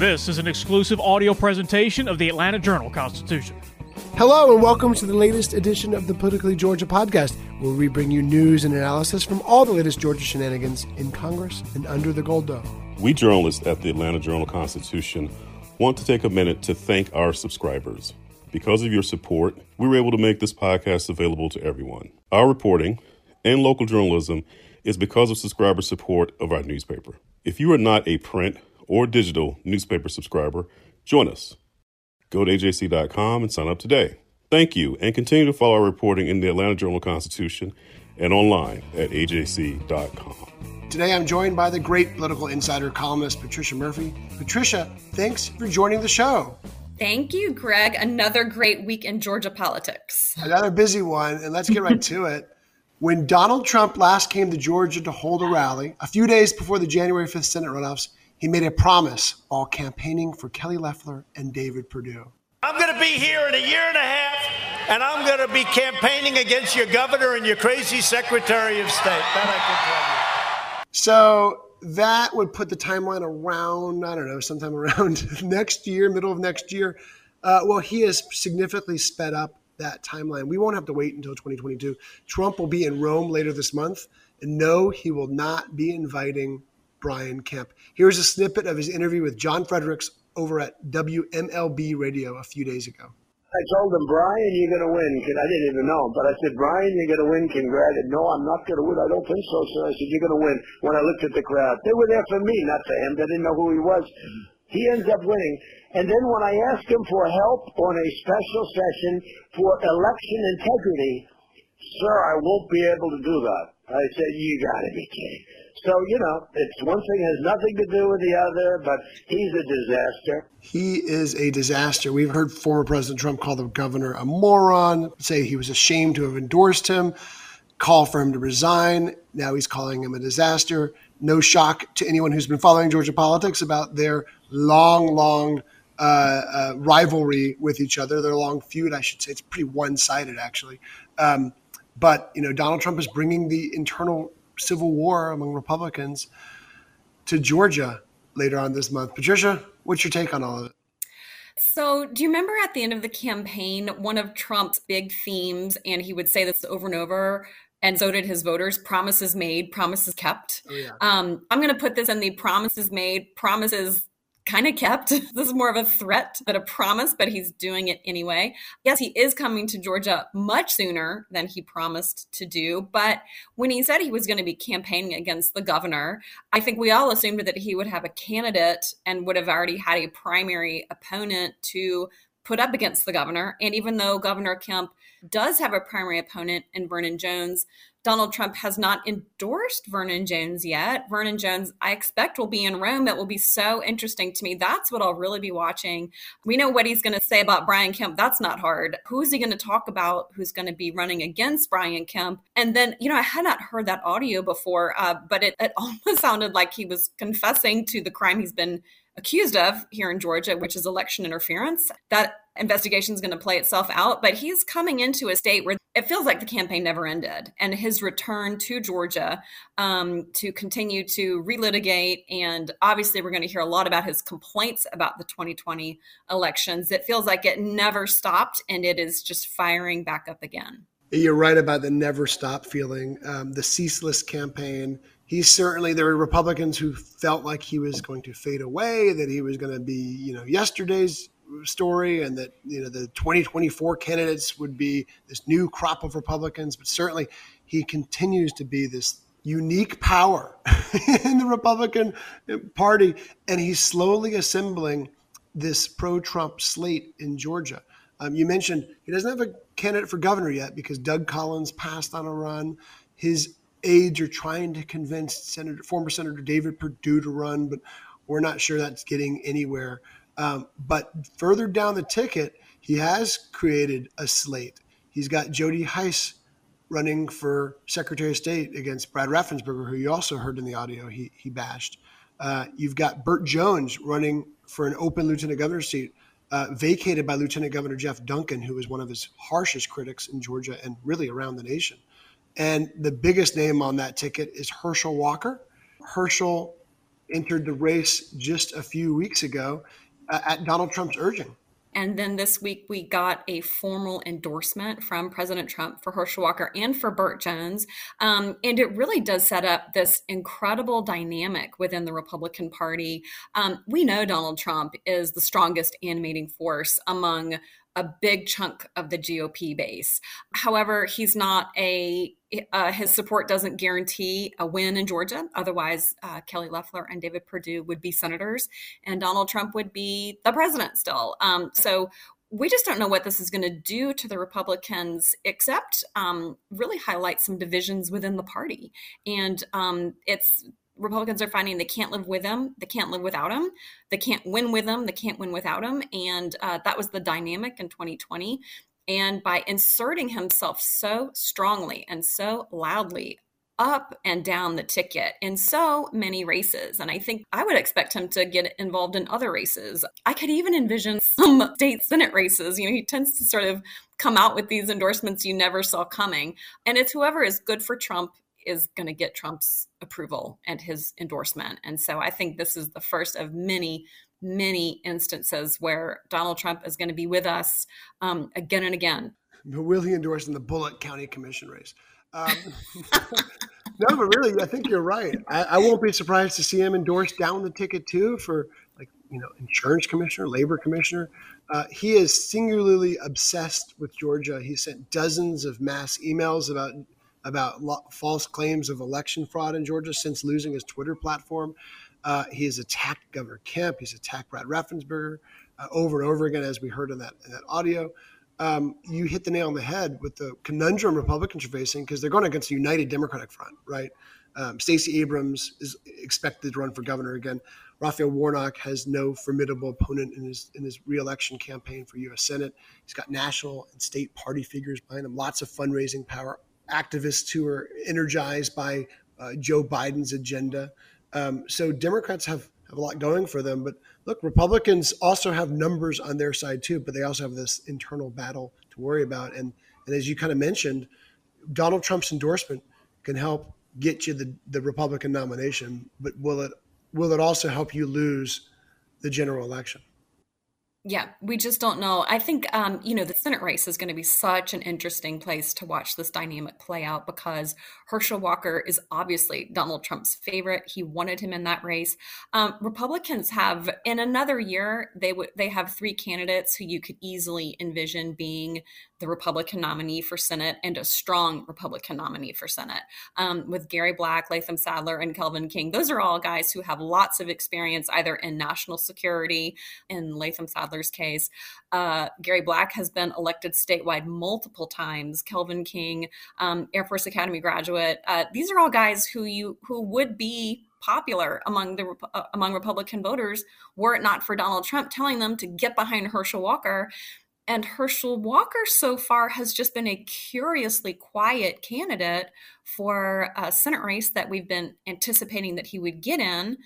This is an exclusive audio presentation of the Atlanta Journal Constitution. Hello, and welcome to the latest edition of the Politically Georgia podcast, where we bring you news and analysis from all the latest Georgia shenanigans in Congress and under the gold dome. We journalists at the Atlanta Journal Constitution want to take a minute to thank our subscribers. Because of your support, we were able to make this podcast available to everyone. Our reporting and local journalism is because of subscriber support of our newspaper. If you are not a print or digital newspaper subscriber, join us. Go to ajc.com and sign up today. Thank you, and continue to follow our reporting in the Atlanta Journal Constitution and online at ajc.com. Today I'm joined by the great political insider columnist Patricia Murphy. Patricia, thanks for joining the show. Thank you, Greg. Another great week in Georgia politics. Another busy one, and let's get right to it. When Donald Trump last came to Georgia to hold a rally, a few days before the January 5th Senate runoffs, he made a promise while campaigning for Kelly Loeffler and David Perdue. I'm going to be here in a year and a half, and I'm going to be campaigning against your governor and your crazy Secretary of State. That I can tell you. So that would put the timeline around, I don't know, sometime around next year, middle of next year. Uh, well, he has significantly sped up that timeline. We won't have to wait until 2022. Trump will be in Rome later this month. And no, he will not be inviting Brian Kemp. Here's a snippet of his interview with John Fredericks over at WMLB radio a few days ago. I told him, Brian, you're going to win. I didn't even know him, but I said, Brian, you're going to win. Congrats. No, I'm not going to win. I don't think so, sir. I said, you're going to win. When I looked at the crowd, they were there for me, not for him. They didn't know who he was. Mm-hmm. He ends up winning. And then when I asked him for help on a special session for election integrity, sir, I won't be able to do that. I said, you got to be kidding. So, you know, it's one thing has nothing to do with the other, but he's a disaster. He is a disaster. We've heard former President Trump call the governor a moron, say he was ashamed to have endorsed him, call for him to resign. Now he's calling him a disaster. No shock to anyone who's been following Georgia politics about their long, long uh, uh, rivalry with each other, their long feud, I should say. It's pretty one sided, actually. Um, but, you know, Donald Trump is bringing the internal civil war among Republicans to Georgia later on this month. Patricia, what's your take on all of it? So, do you remember at the end of the campaign, one of Trump's big themes, and he would say this over and over, and so did his voters promises made, promises kept? Oh, yeah. um, I'm going to put this in the promises made, promises kind of kept. this is more of a threat than a promise, but he's doing it anyway. Yes, he is coming to Georgia much sooner than he promised to do. But when he said he was going to be campaigning against the governor, I think we all assumed that he would have a candidate and would have already had a primary opponent to put up against the governor. And even though Governor Kemp does have a primary opponent in Vernon Jones, Donald Trump has not endorsed Vernon Jones yet. Vernon Jones, I expect, will be in Rome. It will be so interesting to me. That's what I'll really be watching. We know what he's going to say about Brian Kemp. That's not hard. Who's he going to talk about who's going to be running against Brian Kemp? And then, you know, I had not heard that audio before, uh, but it, it almost sounded like he was confessing to the crime he's been accused of here in Georgia, which is election interference. That investigation is going to play itself out, but he's coming into a state where it feels like the campaign never ended. And his return to Georgia um, to continue to relitigate, and obviously, we're going to hear a lot about his complaints about the 2020 elections. It feels like it never stopped, and it is just firing back up again. You're right about the never stop feeling, um, the ceaseless campaign he's certainly there are Republicans who felt like he was going to fade away, that he was going to be, you know, yesterday's story, and that you know the 2024 candidates would be this new crop of Republicans. But certainly, he continues to be this unique power in the Republican Party, and he's slowly assembling this pro-Trump slate in Georgia. Um, you mentioned he doesn't have a candidate for governor yet because Doug Collins passed on a run. His aides are trying to convince Senator, former Senator David Perdue to run, but we're not sure that's getting anywhere. Um, but further down the ticket, he has created a slate. He's got Jody Hice running for Secretary of State against Brad Raffensperger, who you also heard in the audio he, he bashed. Uh, you've got Burt Jones running for an open lieutenant governor seat, uh, vacated by Lieutenant Governor Jeff Duncan, who was one of his harshest critics in Georgia and really around the nation. And the biggest name on that ticket is Herschel Walker. Herschel entered the race just a few weeks ago uh, at Donald Trump's urging. And then this week, we got a formal endorsement from President Trump for Herschel Walker and for Burt Jones. Um, and it really does set up this incredible dynamic within the Republican Party. Um, we know Donald Trump is the strongest animating force among a big chunk of the GOP base. However, he's not a uh, his support doesn't guarantee a win in Georgia. Otherwise, uh, Kelly Loeffler and David Perdue would be senators, and Donald Trump would be the president still. Um, so we just don't know what this is going to do to the Republicans, except um, really highlight some divisions within the party. And um, it's Republicans are finding they can't live with them, they can't live without them, they can't win with them, they can't win without them, And uh, that was the dynamic in 2020. And by inserting himself so strongly and so loudly up and down the ticket in so many races. And I think I would expect him to get involved in other races. I could even envision some state Senate races. You know, he tends to sort of come out with these endorsements you never saw coming. And it's whoever is good for Trump is going to get Trump's approval and his endorsement. And so I think this is the first of many, many instances where Donald Trump is going to be with us um, again and again. But will he endorse in the Bulloch County Commission race? Um, no, but really, I think you're right. I, I, won't be surprised to see him endorse down the ticket too for like you know insurance commissioner, labor commissioner. Uh, he is singularly obsessed with Georgia. He sent dozens of mass emails about about lo- false claims of election fraud in Georgia since losing his Twitter platform. Uh, he has attacked Governor Kemp. He's attacked Brad Raffensperger uh, over and over again, as we heard in that, in that audio. Um, you hit the nail on the head with the conundrum Republicans are facing because they're going against a united Democratic front, right? Um, Stacey Abrams is expected to run for governor again. Raphael Warnock has no formidable opponent in his in his reelection campaign for U.S. Senate. He's got national and state party figures behind him, lots of fundraising power, activists who are energized by uh, Joe Biden's agenda. Um, so Democrats have, have a lot going for them. But look, Republicans also have numbers on their side too, but they also have this internal battle to worry about. And, and as you kind of mentioned, Donald Trump's endorsement can help get you the, the Republican nomination, but will it will it also help you lose the general election? Yeah, we just don't know. I think, um, you know, the Senate race is going to be such an interesting place to watch this dynamic play out because Herschel Walker is obviously Donald Trump's favorite. He wanted him in that race. Um, Republicans have, in another year, they would they have three candidates who you could easily envision being the Republican nominee for Senate and a strong Republican nominee for Senate um, with Gary Black, Latham Saddler, and Kelvin King. Those are all guys who have lots of experience either in national security, in Latham Saddler's case. Uh, Gary Black has been elected statewide multiple times. Kelvin King, um, Air Force Academy graduate. Uh, these are all guys who you who would be popular among the uh, among Republican voters were it not for Donald Trump telling them to get behind Herschel Walker and Herschel Walker so far has just been a curiously quiet candidate for a Senate race that we've been anticipating that he would get in.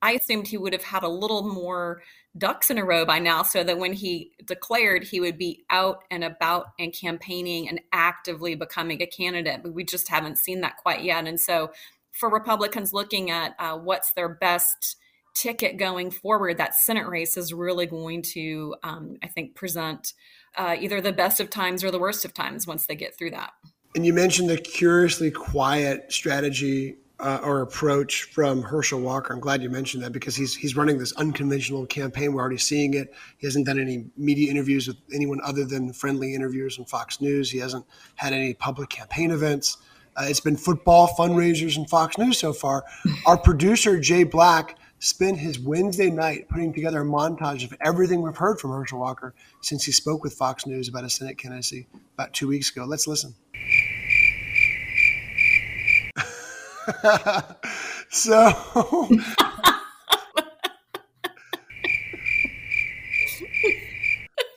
I assumed he would have had a little more ducks in a row by now so that when he declared he would be out and about and campaigning and actively becoming a candidate. But we just haven't seen that quite yet. And so for Republicans looking at uh, what's their best ticket going forward, that Senate race is really going to, um, I think, present uh, either the best of times or the worst of times once they get through that. And you mentioned the curiously quiet strategy uh, or approach from Herschel Walker. I'm glad you mentioned that because he's he's running this unconventional campaign. We're already seeing it. He hasn't done any media interviews with anyone other than friendly interviewers on Fox News. He hasn't had any public campaign events. Uh, it's been football fundraisers and Fox News so far. Our producer Jay Black spent his Wednesday night putting together a montage of everything we've heard from Herschel Walker since he spoke with Fox News about a Senate candidacy about two weeks ago. Let's listen. so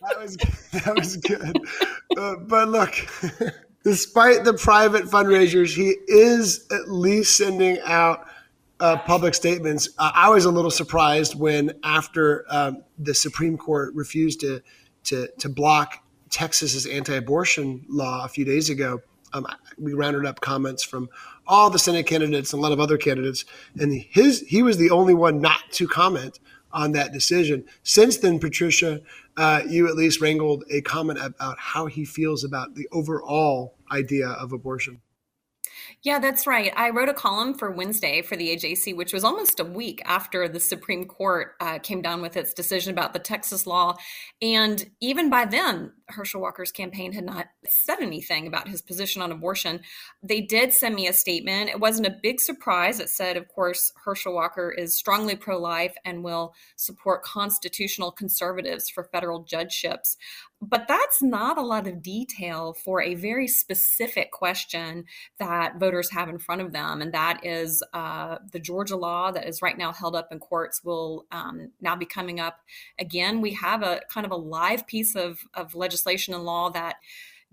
that was that was good. Uh, but look, despite the private fundraisers, he is at least sending out uh, public statements. Uh, I was a little surprised when, after um, the Supreme Court refused to to to block Texas's anti-abortion law a few days ago, um, we rounded up comments from all the Senate candidates and a lot of other candidates, and his he was the only one not to comment on that decision. Since then, Patricia, uh, you at least wrangled a comment about how he feels about the overall idea of abortion. Yeah, that's right. I wrote a column for Wednesday for the AJC, which was almost a week after the Supreme Court uh, came down with its decision about the Texas law. And even by then, Herschel Walker's campaign had not said anything about his position on abortion. They did send me a statement. It wasn't a big surprise. It said, of course, Herschel Walker is strongly pro life and will support constitutional conservatives for federal judgeships. But that's not a lot of detail for a very specific question that voters have in front of them. And that is uh, the Georgia law that is right now held up in courts will um, now be coming up again. We have a kind of a live piece of, of legislation and law that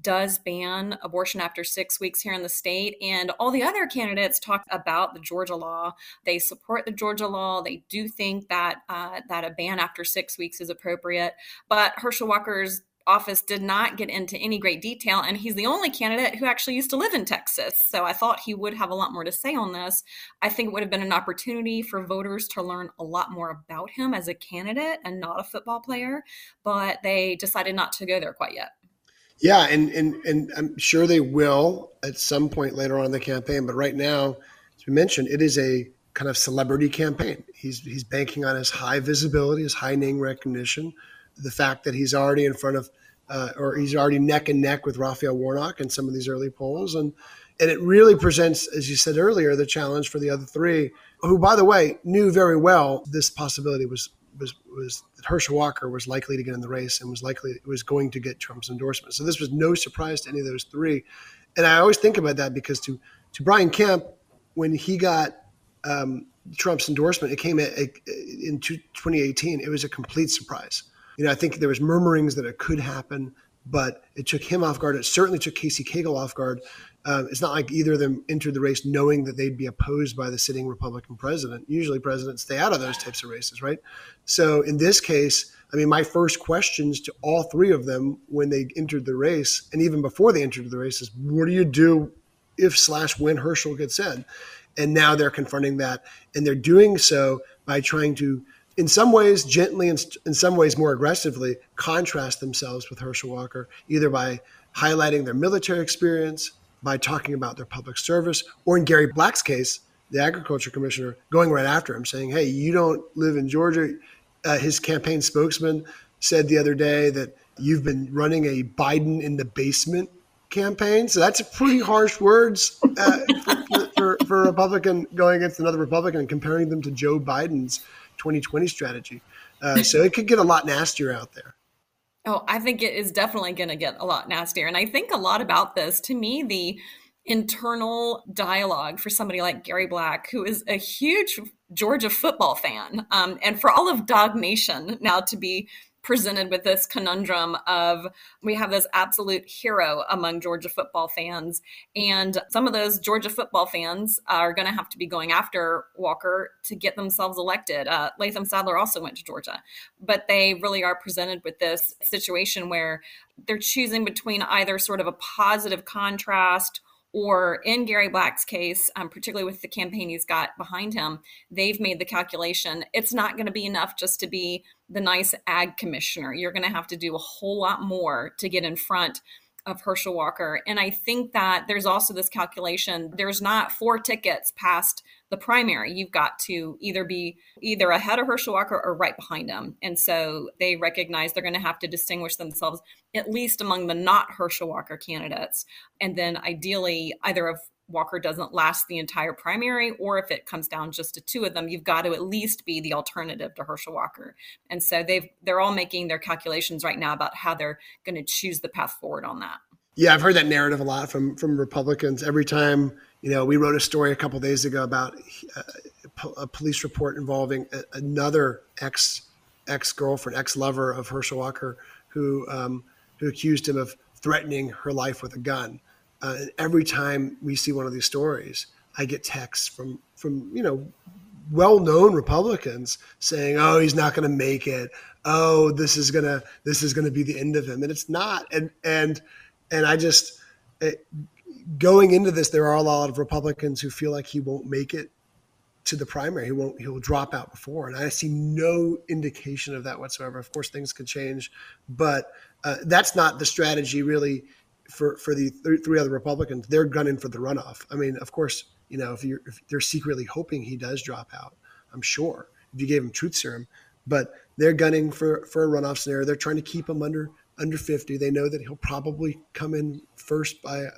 does ban abortion after six weeks here in the state. And all the other candidates talk about the Georgia law. They support the Georgia law. They do think that uh, that a ban after six weeks is appropriate. But Herschel Walker's office did not get into any great detail, and he's the only candidate who actually used to live in Texas. So I thought he would have a lot more to say on this. I think it would have been an opportunity for voters to learn a lot more about him as a candidate and not a football player, but they decided not to go there quite yet. Yeah, and and and I'm sure they will at some point later on in the campaign. But right now, as we mentioned, it is a kind of celebrity campaign. He's he's banking on his high visibility, his high name recognition, the fact that he's already in front of, uh, or he's already neck and neck with Raphael Warnock in some of these early polls, and and it really presents, as you said earlier, the challenge for the other three, who, by the way, knew very well this possibility was was was that Herschel Walker was likely to get in the race and was likely was going to get Trump's endorsement. So this was no surprise to any of those three, and I always think about that because to to Brian Kemp, when he got um, Trump's endorsement, it came at, in 2018. It was a complete surprise you know, I think there was murmurings that it could happen, but it took him off guard. It certainly took Casey Cagle off guard. Um, it's not like either of them entered the race knowing that they'd be opposed by the sitting Republican president. Usually, presidents stay out of those types of races, right? So in this case, I mean, my first questions to all three of them when they entered the race, and even before they entered the race, is what do you do if slash when Herschel gets in? And now they're confronting that, and they're doing so by trying to in some ways gently and in some ways more aggressively contrast themselves with Herschel Walker, either by highlighting their military experience, by talking about their public service, or in Gary Black's case, the agriculture commissioner going right after him, saying, Hey, you don't live in Georgia. Uh, his campaign spokesman said the other day that you've been running a Biden in the basement campaign. So that's pretty harsh words uh, for, for, for, a Republican going against another Republican and comparing them to Joe Biden's 2020 strategy. Uh, so it could get a lot nastier out there. Oh, I think it is definitely going to get a lot nastier. And I think a lot about this. To me, the internal dialogue for somebody like Gary Black, who is a huge Georgia football fan, um, and for all of Dawg Nation now to be presented with this conundrum of we have this absolute hero among Georgia football fans, and some of those Georgia football fans are going to have to be going after Walker to get themselves elected. Uh, Latham Saddler also went to Georgia, but they really are presented with this situation where they're choosing between either sort of a positive contrast or in Gary Black's case, um, particularly with the campaign he's got behind him, they've made the calculation it's not going to be enough just to be the nice ag commissioner. You're going to have to do a whole lot more to get in front of Herschel Walker. And I think that there's also this calculation there's not four tickets past the primary. You've got to either be either ahead of Herschel Walker or right behind him. And so they recognize they're going to have to distinguish themselves at least among the not Herschel Walker candidates. And then ideally, either of Walker doesn't last the entire primary, or if it comes down just to two of them, you've got to at least be the alternative to Herschel Walker. And so they've they're all making their calculations right now about how they're going to choose the path forward on that. Yeah, I've heard that narrative a lot from from Republicans. Every time, you know, we wrote a story a couple days ago about uh, a police report involving another ex ex girlfriend, ex lover of Herschel Walker, who um, who accused him of threatening her life with a gun. Uh, every time we see one of these stories, I get texts from from you know well-known Republicans saying, "Oh, he's not going to make it. Oh, this is gonna this is gonna be the end of him," and it's not. And and and I just it, going into this, there are a lot of Republicans who feel like he won't make it to the primary. He won't. He'll drop out before, and I see no indication of that whatsoever. Of course, things could change, but uh, that's not the strategy really for for the th- three other Republicans, they're gunning for the runoff. I mean, of course, you know, if you're if they're secretly hoping he does drop out, I'm sure if you gave him truth serum, but they're gunning for for a runoff scenario. They're trying to keep him under under 50. They know that he'll probably come in first by a,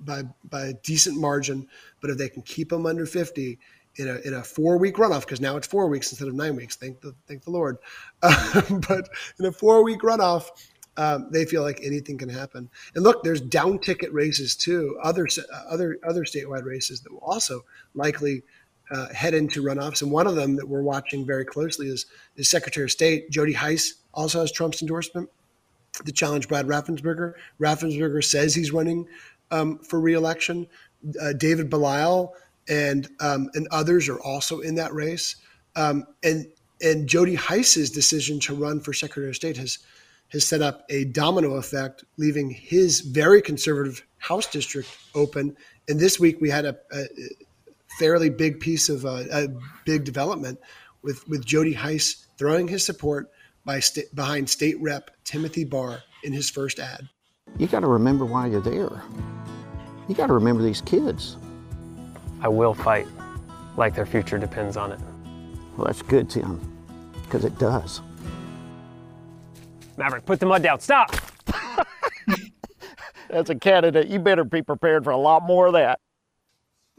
by by a decent margin, but if they can keep him under 50 in a in a four week runoff, because now it's four weeks instead of nine weeks. Thank the thank the Lord. Uh, but in a four week runoff, um, they feel like anything can happen. And look, there's down ticket races too, other other other statewide races that will also likely uh, head into runoffs. And one of them that we're watching very closely is is Secretary of State Jody Hice also has Trump's endorsement to challenge Brad Raffensperger. Raffensperger says he's running um, for reelection. Uh, David Belle Isle and um, and others are also in that race. Um, and and Jody Hice's decision to run for Secretary of State has has set up a domino effect, leaving his very conservative House district open. And this week we had a, a fairly big piece of uh, a big development with with Jody Hice throwing his support by st- behind State Rep Timothy Barr in his first ad. You got to remember why you're there. You got to remember these kids. I will fight, like their future depends on it. Well, that's good, Tim, because it does. Maverick, put the mud down. Stop. As a candidate, you better be prepared for a lot more of that.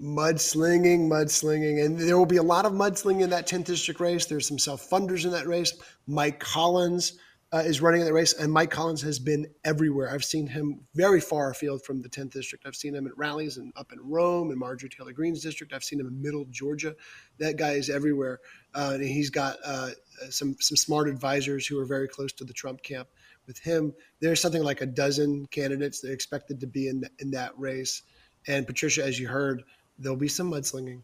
Mudslinging, mudslinging. And there will be a lot of mudslinging in that 10th district race. There's some self funders in that race. Mike Collins uh, is running in the race, and Mike Collins has been everywhere. I've seen him very far afield from the 10th district. I've seen him at rallies and up in Rome and Marjorie Taylor Greene's district. I've seen him in Middle Georgia. That guy is everywhere, uh, and he's got uh, some some smart advisors who are very close to the Trump camp. With him, there's something like a dozen candidates that are expected to be in in that race. And Patricia, as you heard, there'll be some mudslinging.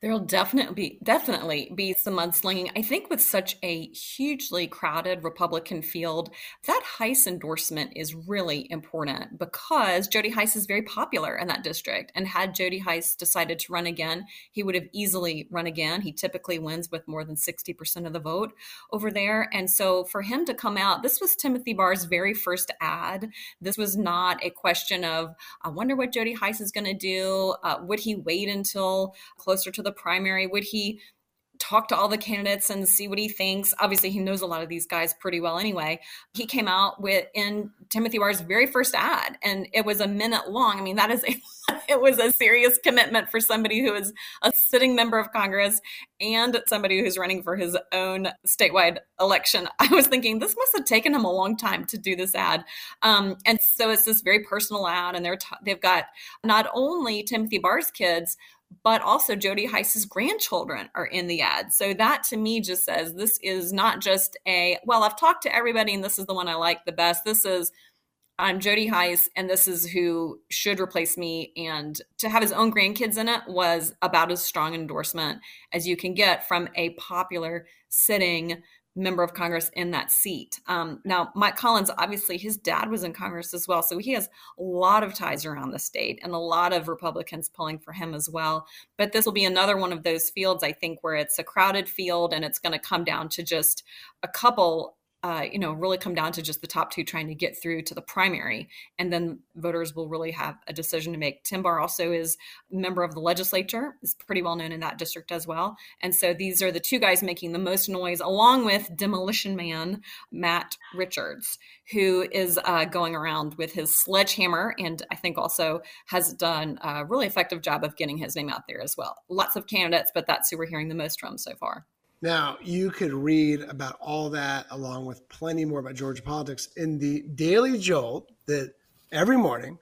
There'll definitely be definitely be some mudslinging. I think with such a hugely crowded Republican field, that Hice endorsement is really important because Jody Hice is very popular in that district. And had Jody Hice decided to run again, he would have easily run again. He typically wins with more than 60% of the vote over there. And so for him to come out, this was Timothy Barr's very first ad. This was not a question of, I wonder what Jody Hice is going to do. Uh, would he wait until close closer to the primary? Would he talk to all the candidates and see what he thinks. Obviously, he knows a lot of these guys pretty well anyway. He came out with in Timothy Barr's very first ad, and it was a minute long. I mean, that is a it was a serious commitment for somebody who is a sitting member of Congress and somebody who's running for his own statewide election. I was thinking this must have taken him a long time to do this ad, um, and so it's this very personal ad, and they're t- they've got not only Timothy Barr's kids but also Jody Hice's grandchildren are in the ad. So that to me just says this is not just a, well, I've talked to everybody and this is the one I like the best. This is, I'm Jody Hice and this is who should replace me. And to have his own grandkids in it was about as strong endorsement as you can get from a popular sitting member of Congress in that seat. Um, now, Mike Collins, obviously, his dad was in Congress as well. So he has a lot of ties around the state and a lot of Republicans pulling for him as well. But this will be another one of those fields, I think, where it's a crowded field and it's going to come down to just a couple uh, you know, really come down to just the top two trying to get through to the primary, and then voters will really have a decision to make. Tim Barr also is a member of the legislature, is pretty well known in that district as well, and so these are the two guys making the most noise, along with Demolition Man Matt Richards, who is uh, going around with his sledgehammer, and I think also has done a really effective job of getting his name out there as well. Lots of candidates, but that's who we're hearing the most from so far. Now, you could read about all that along with plenty more about Georgia politics in the Daily Jolt that every morning,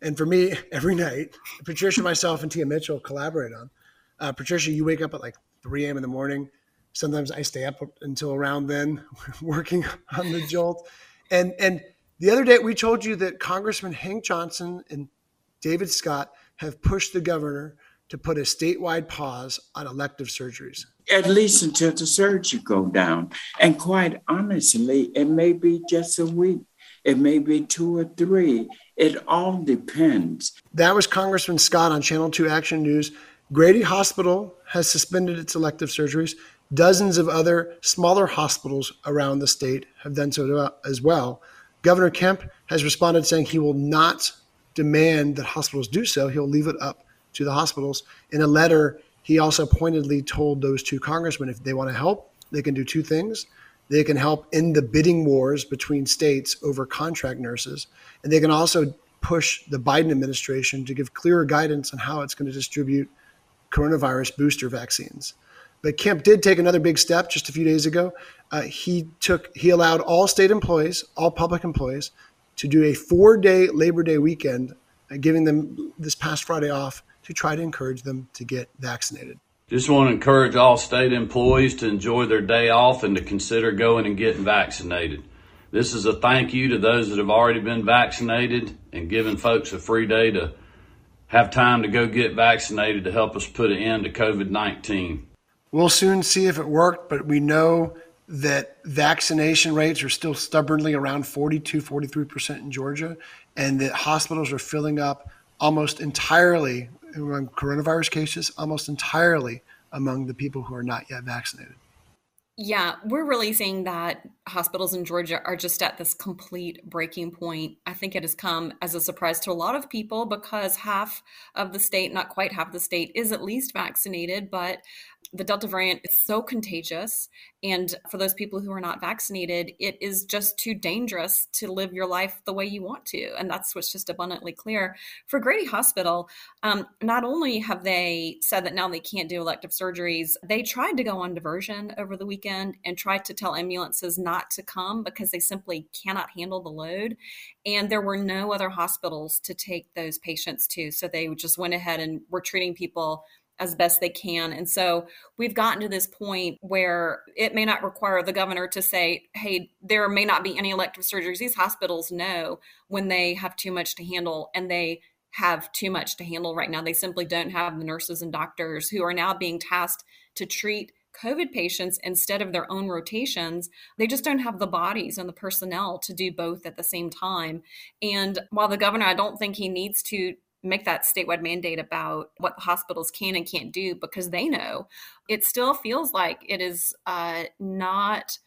and for me, every night, Patricia, myself, and Tia Mitchell collaborate on. Uh, Patricia, you wake up at like 3 a.m. in the morning. Sometimes I stay up until around then working on the Jolt. And, and the other day, we told you that Congressman Hank Johnson and David Scott have pushed the governor to put a statewide pause on elective surgeries at least until the surgery go down. And quite honestly, it may be just a week. It may be two or three. It all depends. That was Congressman Scott on Channel 2 Action News. Grady Hospital has suspended its elective surgeries. Dozens of other smaller hospitals around the state have done so as well. Governor Kemp has responded saying he will not demand that hospitals do so. He'll leave it up to the hospitals. In a letter, he also pointedly told those two congressmen if they want to help, they can do two things. They can help in the bidding wars between states over contract nurses, and they can also push the Biden administration to give clearer guidance on how it's going to distribute coronavirus booster vaccines. But Kemp did take another big step just a few days ago. Uh, he took he allowed all state employees, all public employees, to do a four-day Labor Day weekend, uh, giving them this past Friday off to try to encourage them to get vaccinated. Just want to encourage all state employees to enjoy their day off and to consider going and getting vaccinated. This is a thank you to those that have already been vaccinated and giving folks a free day to have time to go get vaccinated to help us put an end to COVID 19. We'll soon see if it worked, but we know that vaccination rates are still stubbornly around 42, 43% in Georgia, and that hospitals are filling up almost entirely among coronavirus cases, almost entirely among the people who are not yet vaccinated. Yeah, we're really seeing that hospitals in Georgia are just at this complete breaking point. I think it has come as a surprise to a lot of people because half of the state, not quite half the state, is at least vaccinated, but the Delta variant is so contagious. And for those people who are not vaccinated, it is just too dangerous to live your life the way you want to. And that's what's just abundantly clear. For Grady Hospital, um, not only have they said that now they can't do elective surgeries, they tried to go on diversion over the weekend and tried to tell ambulances not to come because they simply cannot handle the load. And there were no other hospitals to take those patients to. So they just went ahead and were treating people as best they can. And so we've gotten to this point where it may not require the governor to say, hey, there may not be any elective surgeries. These hospitals know when they have too much to handle and they have too much to handle right now. They simply don't have the nurses and doctors who are now being tasked to treat COVID patients instead of their own rotations. They just don't have the bodies and the personnel to do both at the same time. And while the governor, I don't think he needs to make that statewide mandate about what the hospitals can and can't do because they know it still feels like it is uh, not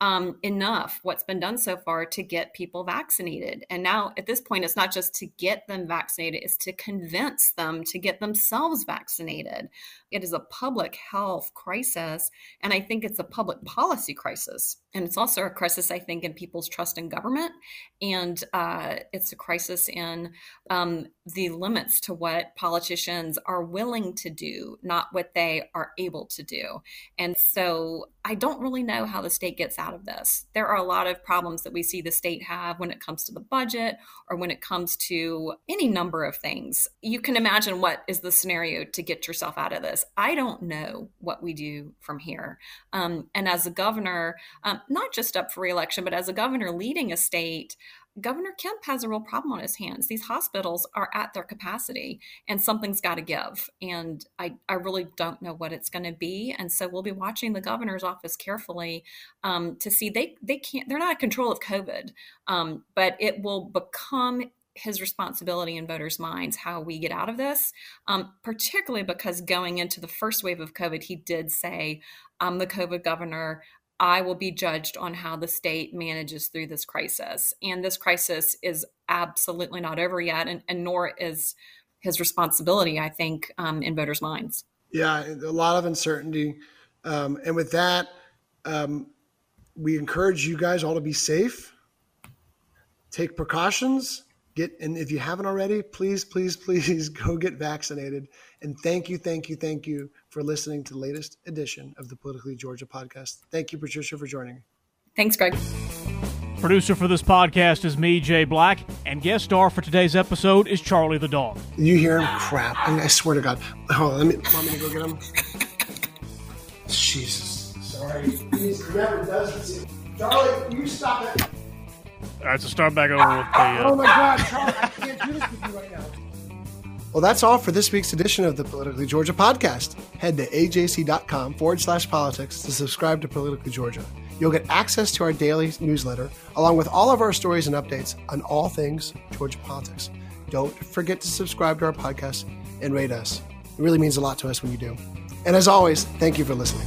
um, enough what's been done so far to get people vaccinated. And now at this point, it's not just to get them vaccinated, it's to convince them to get themselves vaccinated. It is a public health crisis. And I think it's a public policy crisis. And it's also a crisis, I think, in people's trust in government. And uh, it's a crisis in um, the limits to what politicians are willing to do, not what they are able to do. And so I don't really know how the state gets out of this. There are a lot of problems that we see the state have when it comes to the budget or when it comes to any number of things. You can imagine what is the scenario to get yourself out of this. I don't know what we do from here. Um, and as a governor, um, not just up for reelection, but as a governor leading a state, Governor Kemp has a real problem on his hands. These hospitals are at their capacity and something's got to give. And I, I really don't know what it's going to be. And so we'll be watching the governor's office carefully um, to see they, they can't, they're not in control of COVID, um, but it will become his responsibility in voters' minds how we get out of this, um, particularly because going into the first wave of COVID, he did say, I'm the COVID governor. I will be judged on how the state manages through this crisis. And this crisis is absolutely not over yet, and, and nor is his responsibility, I think, um, in voters' minds. Yeah, a lot of uncertainty. Um, and with that, um, we encourage you guys all to be safe, take precautions, get, and if you haven't already, please, please, please go get vaccinated. And thank you, thank you, thank you for listening to the latest edition of the Politically Georgia podcast. Thank you, Patricia, for joining me. Thanks, Greg. Producer for this podcast is me, Jay Black, and guest star for today's episode is Charlie the dog. You hear him? Crap. I, mean, I swear to God. Hold on, let me, want me to go get him? Jesus. Sorry. He never does it. Charlie, you stop it. All right, so start back over with the. Uh... Oh my God, Charlie, I can't do this with you right now. Well, that's all for this week's edition of the Politically Georgia podcast. Head to ajc.com forward slash politics to subscribe to Politically Georgia. You'll get access to our daily newsletter, along with all of our stories and updates on all things Georgia politics. Don't forget to subscribe to our podcast and rate us. It really means a lot to us when you do. And as always, thank you for listening.